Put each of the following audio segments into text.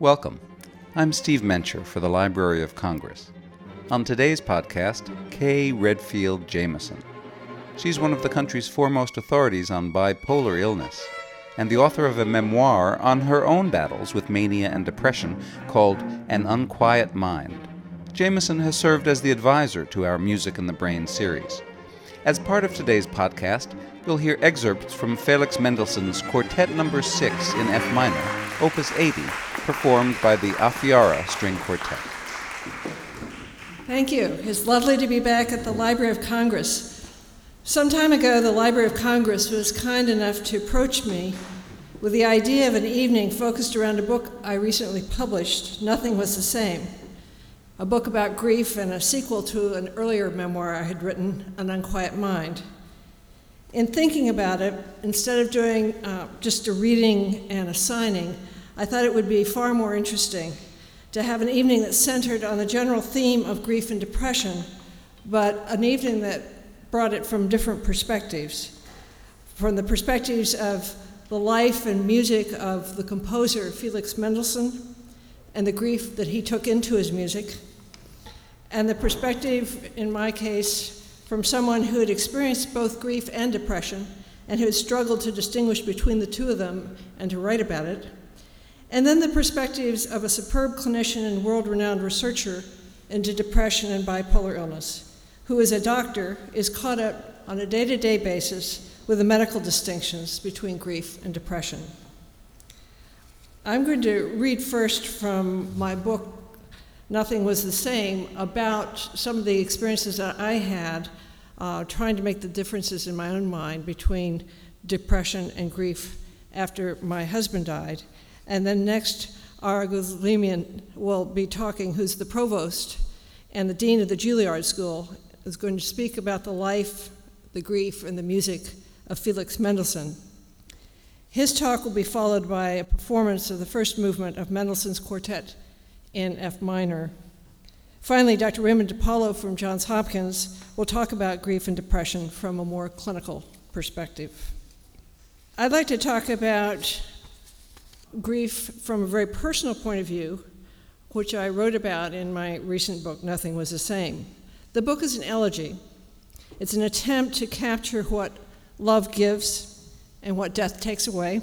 Welcome. I'm Steve Mencher for the Library of Congress. On today's podcast, Kay Redfield Jamison. She's one of the country's foremost authorities on bipolar illness and the author of a memoir on her own battles with mania and depression called An Unquiet Mind. Jamison has served as the advisor to our Music in the Brain series. As part of today's podcast, you'll hear excerpts from Felix Mendelssohn's Quartet Number no. 6 in F minor, Opus 80, performed by the Afiara String Quartet. Thank you. It's lovely to be back at the Library of Congress. Some time ago, the Library of Congress was kind enough to approach me with the idea of an evening focused around a book I recently published, Nothing Was the Same, a book about grief and a sequel to an earlier memoir I had written, An Unquiet Mind. In thinking about it, instead of doing uh, just a reading and a signing, I thought it would be far more interesting to have an evening that centered on the general theme of grief and depression, but an evening that brought it from different perspectives. From the perspectives of the life and music of the composer Felix Mendelssohn and the grief that he took into his music, and the perspective, in my case, from someone who had experienced both grief and depression and who had struggled to distinguish between the two of them and to write about it. And then the perspectives of a superb clinician and world renowned researcher into depression and bipolar illness, who, as a doctor, is caught up on a day to day basis with the medical distinctions between grief and depression. I'm going to read first from my book, Nothing Was the Same, about some of the experiences that I had uh, trying to make the differences in my own mind between depression and grief after my husband died. And then next, Ara Guzelimian will be talking, who's the provost and the dean of the Juilliard School, is going to speak about the life, the grief, and the music of Felix Mendelssohn. His talk will be followed by a performance of the first movement of Mendelssohn's quartet in F minor. Finally, Dr. Raymond DePaulo from Johns Hopkins will talk about grief and depression from a more clinical perspective. I'd like to talk about grief from a very personal point of view, which I wrote about in my recent book, Nothing Was the Same. The book is an elegy. It's an attempt to capture what love gives and what death takes away,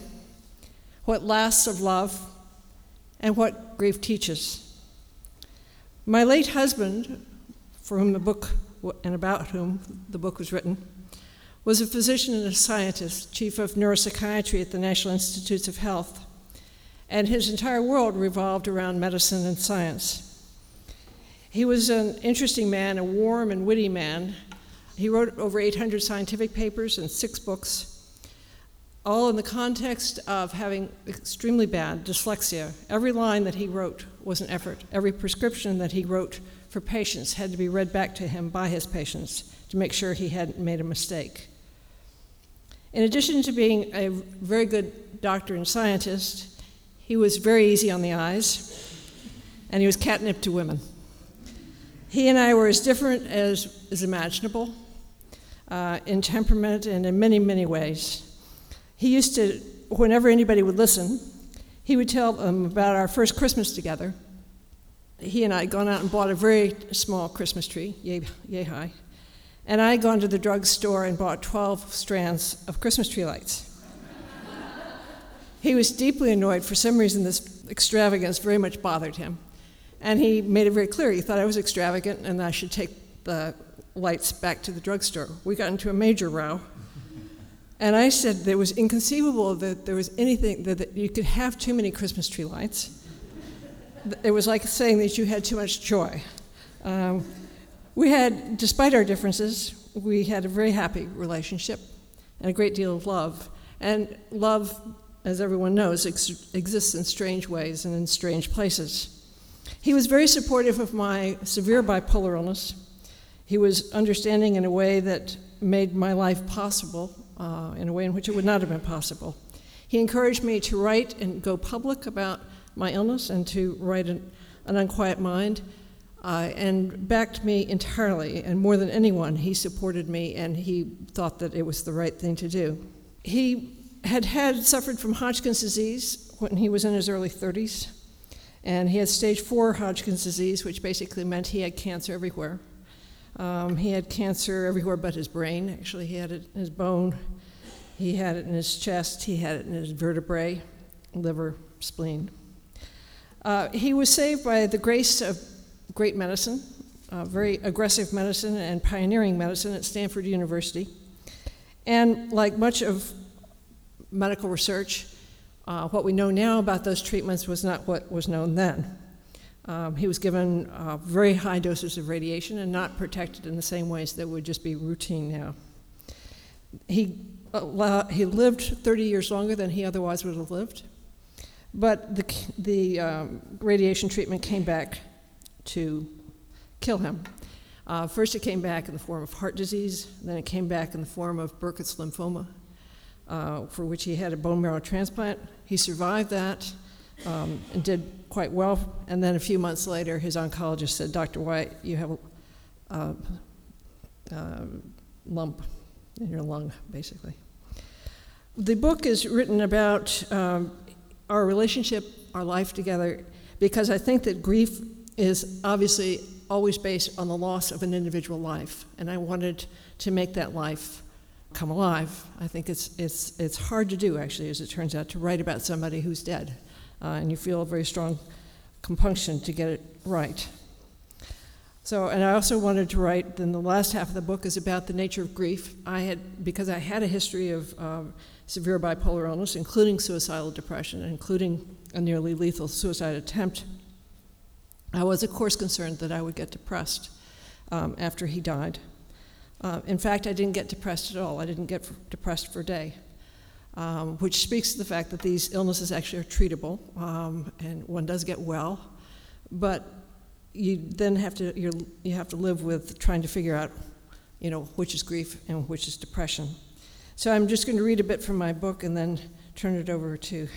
what lasts of love, and what grief teaches. My late husband, for whom the book and about whom the book was written, was a physician and a scientist, chief of neuropsychiatry at the National Institutes of Health and his entire world revolved around medicine and science. He was an interesting man, a warm and witty man. He wrote over 800 scientific papers and six books, all in the context of having extremely bad dyslexia. Every line that he wrote was an effort. Every prescription that he wrote for patients had to be read back to him by his patients to make sure he hadn't made a mistake. In addition to being a very good doctor and scientist, he was very easy on the eyes, and he was catnip to women. He and I were as different as is imaginable uh, in temperament and in many, many ways. He used to, whenever anybody would listen, he would tell them about our first Christmas together. He and I had gone out and bought a very small Christmas tree, yay, yay high, and I had gone to the drugstore and bought 12 strands of Christmas tree lights. He was deeply annoyed. For some reason, this extravagance very much bothered him. And he made it very clear he thought I was extravagant and I should take the lights back to the drugstore. We got into a major row. And I said that it was inconceivable that there was anything, that, that you could have too many Christmas tree lights. It was like saying that you had too much joy. Um, we had, despite our differences, we had a very happy relationship and a great deal of love. And love as everyone knows, ex- exists in strange ways and in strange places. He was very supportive of my severe bipolar illness. He was understanding in a way that made my life possible, uh, in a way in which it would not have been possible. He encouraged me to write and go public about my illness and to write an, an unquiet mind, uh, and backed me entirely. And more than anyone, he supported me and he thought that it was the right thing to do. He had had suffered from Hodgkin's disease when he was in his early 30s, And he had stage four Hodgkin's disease, which basically meant he had cancer everywhere. Um, he had cancer everywhere but his brain. Actually, he had it in his bone, he had it in his chest, he had it in his vertebrae, liver, spleen. Uh, he was saved by the grace of great medicine, uh, very aggressive medicine and pioneering medicine at Stanford University. And like much of medical research, uh, what we know now about those treatments was not what was known then. Um, he was given uh, very high doses of radiation and not protected in the same ways that would just be routine now. He, uh, he lived 30 years longer than he otherwise would have lived, but the, the um, radiation treatment came back to kill him. Uh, first, it came back in the form of heart disease, then it came back in the form of Burkitt's lymphoma, uh, for which he had a bone marrow transplant. He survived that um, and did quite well. And then a few months later, his oncologist said, Dr. Wyatt, you have a, a, a lump in your lung, basically. The book is written about um, our relationship, our life together, because I think that grief is obviously always based on the loss of an individual life. And I wanted to make that life come alive. I think it's, it's, it's hard to do, actually, as it turns out, to write about somebody who's dead. Uh, and you feel a very strong compunction to get it right. So, and I also wanted to write, then the last half of the book is about the nature of grief. I had, because I had a history of uh, severe bipolar illness, including suicidal depression, including a nearly lethal suicide attempt, I was, of course, concerned that I would get depressed um, after he died. Uh, in fact, I didn't get depressed at all. I didn't get depressed for a day, um, which speaks to the fact that these illnesses actually are treatable, um, and one does get well. But you then have to you have to live with trying to figure out, you know, which is grief and which is depression. So I'm just going to read a bit from my book and then turn it over to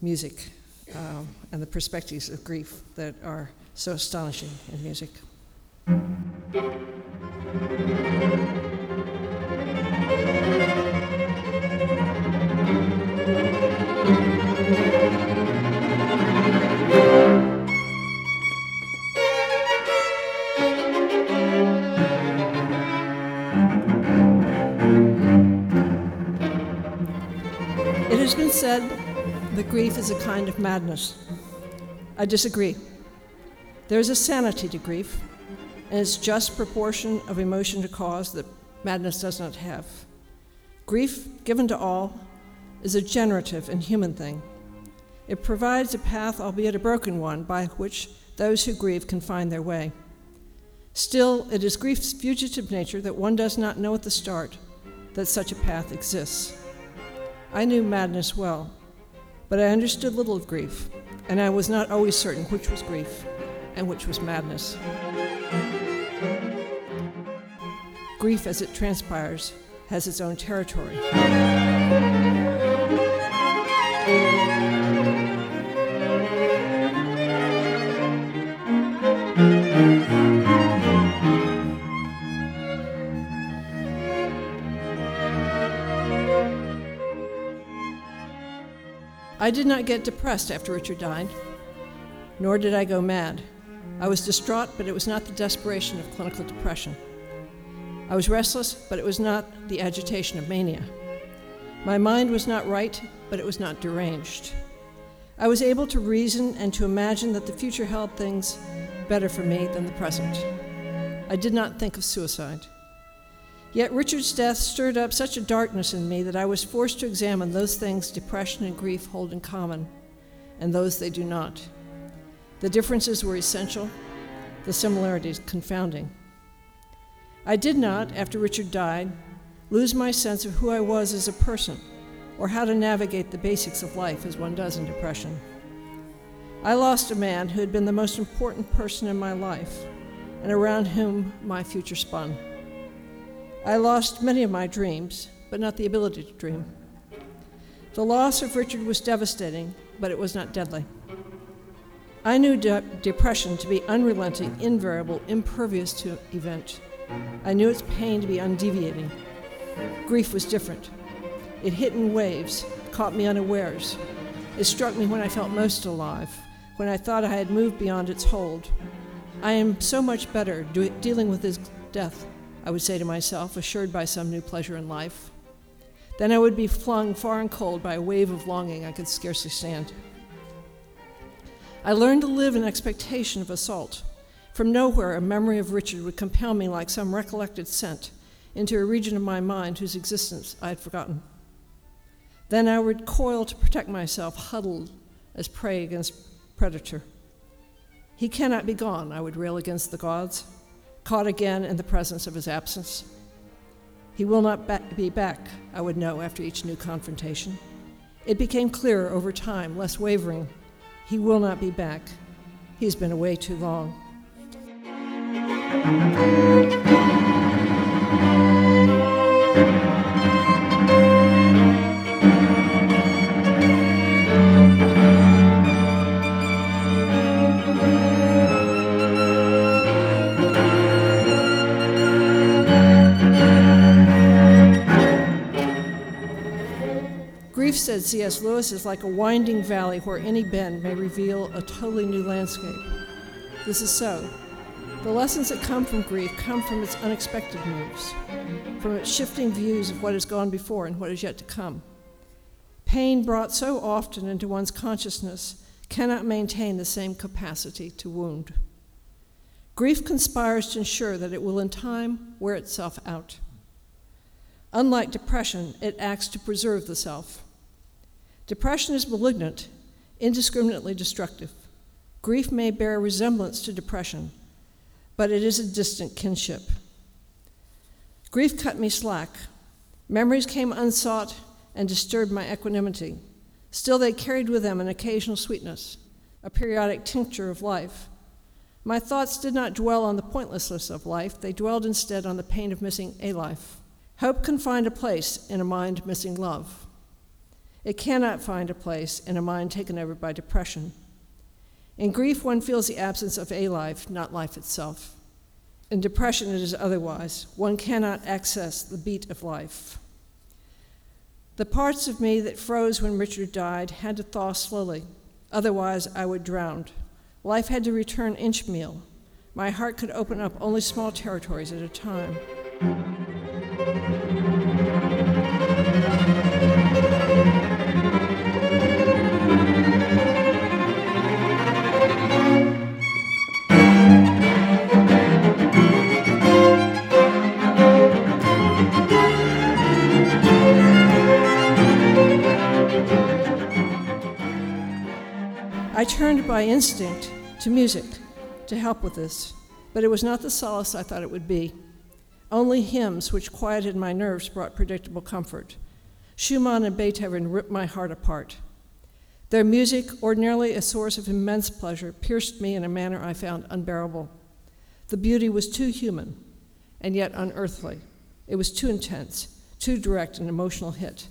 music um, and the perspectives of grief that are so astonishing in music. It has been said that grief is a kind of madness. I disagree. There is a sanity to grief, and its just proportion of emotion to cause that madness does not have. Grief, given to all, is a generative and human thing. It provides a path, albeit a broken one, by which those who grieve can find their way. Still, it is grief's fugitive nature that one does not know at the start that such a path exists. I knew madness well, but I understood little of grief, and I was not always certain which was grief and which was madness. Grief, as it transpires, has its own territory. I did not get depressed after Richard died, nor did I go mad. I was distraught, but it was not the desperation of clinical depression. I was restless, but it was not the agitation of mania. My mind was not right, but it was not deranged. I was able to reason and to imagine that the future held things better for me than the present. I did not think of suicide. Yet Richard's death stirred up such a darkness in me that I was forced to examine those things depression and grief hold in common, and those they do not. The differences were essential, the similarities confounding. I did not, after Richard died, lose my sense of who I was as a person or how to navigate the basics of life as one does in depression. I lost a man who had been the most important person in my life and around whom my future spun. I lost many of my dreams, but not the ability to dream. The loss of Richard was devastating, but it was not deadly. I knew de- depression to be unrelenting, invariable, impervious to event. I knew its pain to be undeviating. Grief was different. It hit in waves, caught me unawares. It struck me when I felt most alive, when I thought I had moved beyond its hold. I am so much better do- dealing with his death, I would say to myself, assured by some new pleasure in life. Then I would be flung far and cold by a wave of longing I could scarcely stand. I learned to live in expectation of assault. From nowhere, a memory of Richard would compel me like some recollected scent into a region of my mind whose existence I had forgotten. Then I would coil to protect myself, huddled as prey against predator. He cannot be gone, I would rail against the gods, caught again in the presence of his absence. He will not ba- be back, I would know after each new confrontation. It became clearer over time, less wavering. He will not be back. He's been away too long. Grief, said C.S. Lewis, is like a winding valley where any bend may reveal a totally new landscape. This is so. The lessons that come from grief come from its unexpected moves, from its shifting views of what has gone before and what is yet to come. Pain brought so often into one's consciousness cannot maintain the same capacity to wound. Grief conspires to ensure that it will in time wear itself out. Unlike depression, it acts to preserve the self. Depression is malignant, indiscriminately destructive. Grief may bear resemblance to depression, but it is a distant kinship. Grief cut me slack. Memories came unsought and disturbed my equanimity. Still, they carried with them an occasional sweetness, a periodic tincture of life. My thoughts did not dwell on the pointlessness of life, they dwelled instead on the pain of missing a life. Hope can find a place in a mind missing love. It cannot find a place in a mind taken over by depression. In grief, one feels the absence of a life, not life itself. In depression, it is otherwise. One cannot access the beat of life. The parts of me that froze when Richard died had to thaw slowly, otherwise, I would drown. Life had to return inch meal. My heart could open up only small territories at a time. By instinct to music to help with this, but it was not the solace I thought it would be. Only hymns which quieted my nerves brought predictable comfort. Schumann and Beethoven ripped my heart apart. Their music, ordinarily a source of immense pleasure, pierced me in a manner I found unbearable. The beauty was too human and yet unearthly. It was too intense, too direct an emotional hit.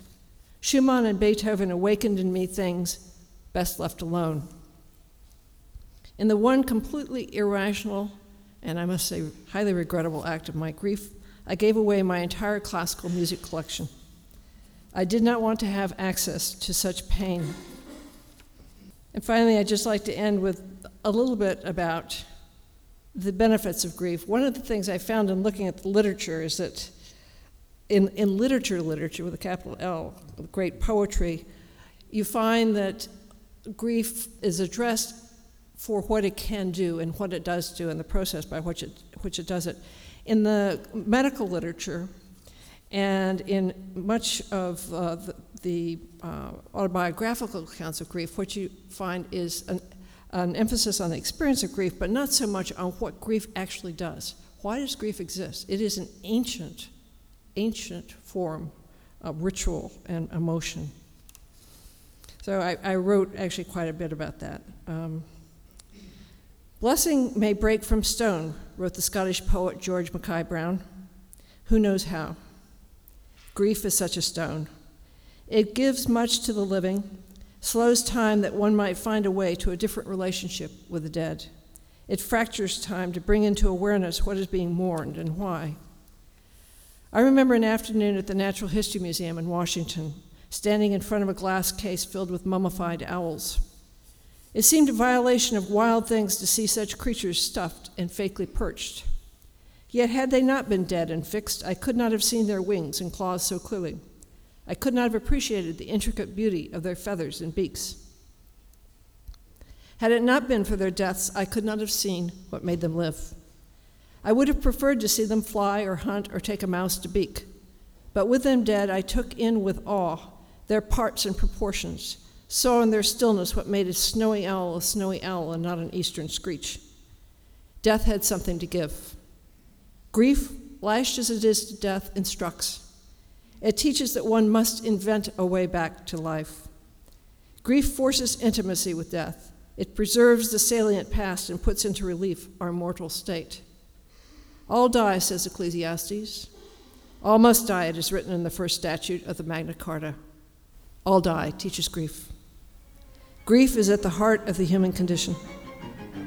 Schumann and Beethoven awakened in me things best left alone. In the one completely irrational and I must say highly regrettable act of my grief, I gave away my entire classical music collection. I did not want to have access to such pain. And finally, I'd just like to end with a little bit about the benefits of grief. One of the things I found in looking at the literature is that in, in literature, literature with a capital L, great poetry, you find that grief is addressed for what it can do and what it does do and the process by which it, which it does it. In the medical literature and in much of uh, the, the uh, autobiographical accounts of grief, what you find is an, an emphasis on the experience of grief, but not so much on what grief actually does. Why does grief exist? It is an ancient, ancient form of ritual and emotion. So I, I wrote actually quite a bit about that. Um, Blessing may break from stone, wrote the Scottish poet George Mackay Brown. Who knows how? Grief is such a stone. It gives much to the living, slows time that one might find a way to a different relationship with the dead. It fractures time to bring into awareness what is being mourned and why. I remember an afternoon at the Natural History Museum in Washington, standing in front of a glass case filled with mummified owls. It seemed a violation of wild things to see such creatures stuffed and fakely perched. Yet, had they not been dead and fixed, I could not have seen their wings and claws so clearly. I could not have appreciated the intricate beauty of their feathers and beaks. Had it not been for their deaths, I could not have seen what made them live. I would have preferred to see them fly or hunt or take a mouse to beak. But with them dead, I took in with awe their parts and proportions, saw in their stillness what made a snowy owl a snowy owl and not an eastern screech. Death had something to give. Grief, lashed as it is to death, instructs. It teaches that one must invent a way back to life. Grief forces intimacy with death. It preserves the salient past and puts into relief our mortal state. All die, says Ecclesiastes. All must die, it is written in the first statute of the Magna Carta. All die teaches grief. Grief is at the heart of the human condition.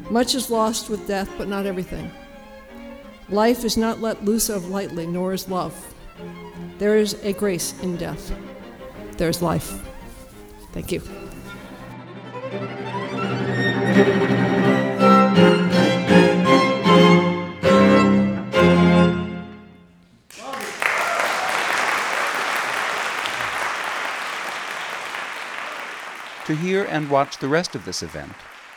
Much is lost with death, but not everything. Life is not let loose of lightly, nor is love. There is a grace in death. There is life. Thank you. To hear and watch the rest of this event,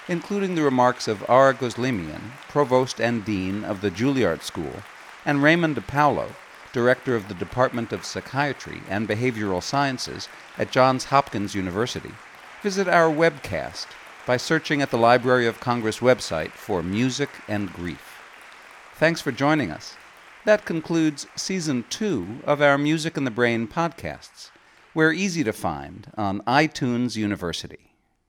including the remarks of Ara Guzelimian, Provost and Dean of the Juilliard School, and Raymond DePaulo, Director of the Department of Psychiatry and Behavioral Sciences at Johns Hopkins University, visit our webcast by searching at the Library of Congress website for Music and Grief. Thanks for joining us. That concludes Season 2 of our Music in the Brain podcasts. We're easy to find on iTunes University.